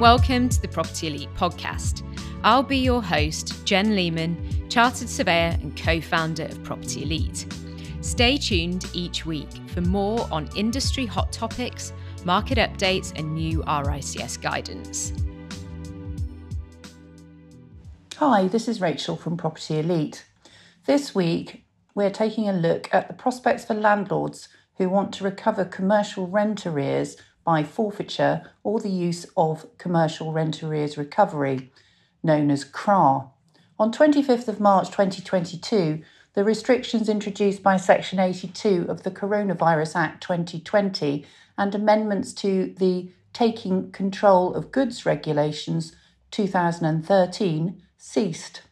Welcome to the Property Elite podcast. I'll be your host, Jen Lemen, Chartered Surveyor and co founder of Property Elite. Stay tuned each week for more on industry hot topics, market updates, and new RICS guidance. Hi, this is Rachel from Property Elite. This week, we're taking a look at the prospects for landlords who want to recover commercial rent arrears by forfeiture or the use of commercial rent arrears recovery, known as CRAR. On 25th of March 2022, the restrictions introduced by Section 82 of the Coronavirus Act 2020 and amendments to the Taking Control of Goods Regulations 2013 ceased.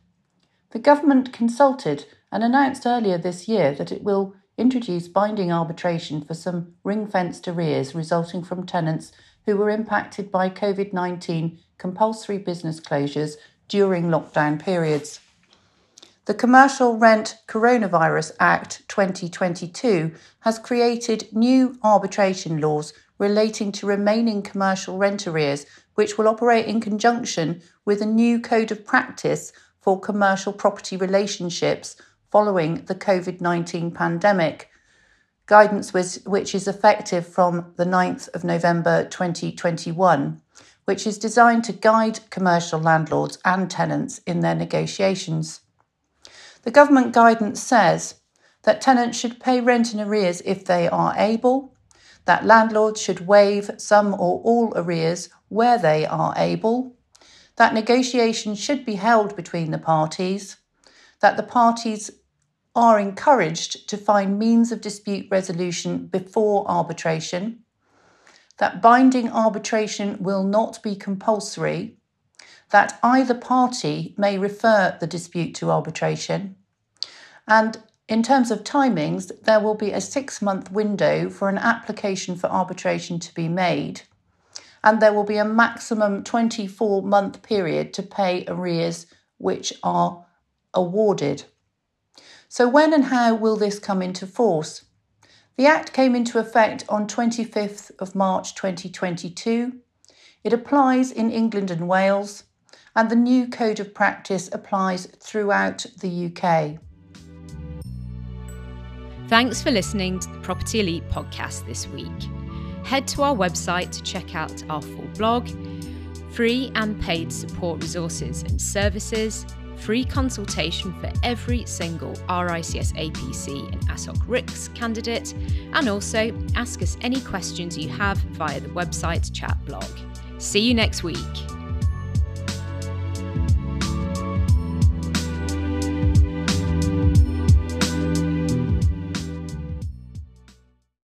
The government consulted and announced earlier this year that it will introduced binding arbitration for some ring fenced arrears resulting from tenants who were impacted by COVID 19 compulsory business closures during lockdown periods. The Commercial Rent Coronavirus Act 2022 has created new arbitration laws relating to remaining commercial rent arrears, which will operate in conjunction with a new code of practice for commercial property relationships following the COVID 19 pandemic. Guidance which is effective from the 9th of November 2021, which is designed to guide commercial landlords and tenants in their negotiations. The government guidance says that tenants should pay rent in arrears if they are able, that landlords should waive some or all arrears where they are able, that negotiations should be held between the parties, that the parties are encouraged to find means of dispute resolution before arbitration, that binding arbitration will not be compulsory, that either party may refer the dispute to arbitration, and in terms of timings, there will be a six month window for an application for arbitration to be made, and there will be a maximum 24 month period to pay arrears which are awarded. So, when and how will this come into force? The Act came into effect on 25th of March 2022. It applies in England and Wales, and the new Code of Practice applies throughout the UK. Thanks for listening to the Property Elite podcast this week. Head to our website to check out our full blog, free and paid support resources and services free consultation for every single RICS APC and ASOC RICS candidate, and also ask us any questions you have via the website chat blog. See you next week.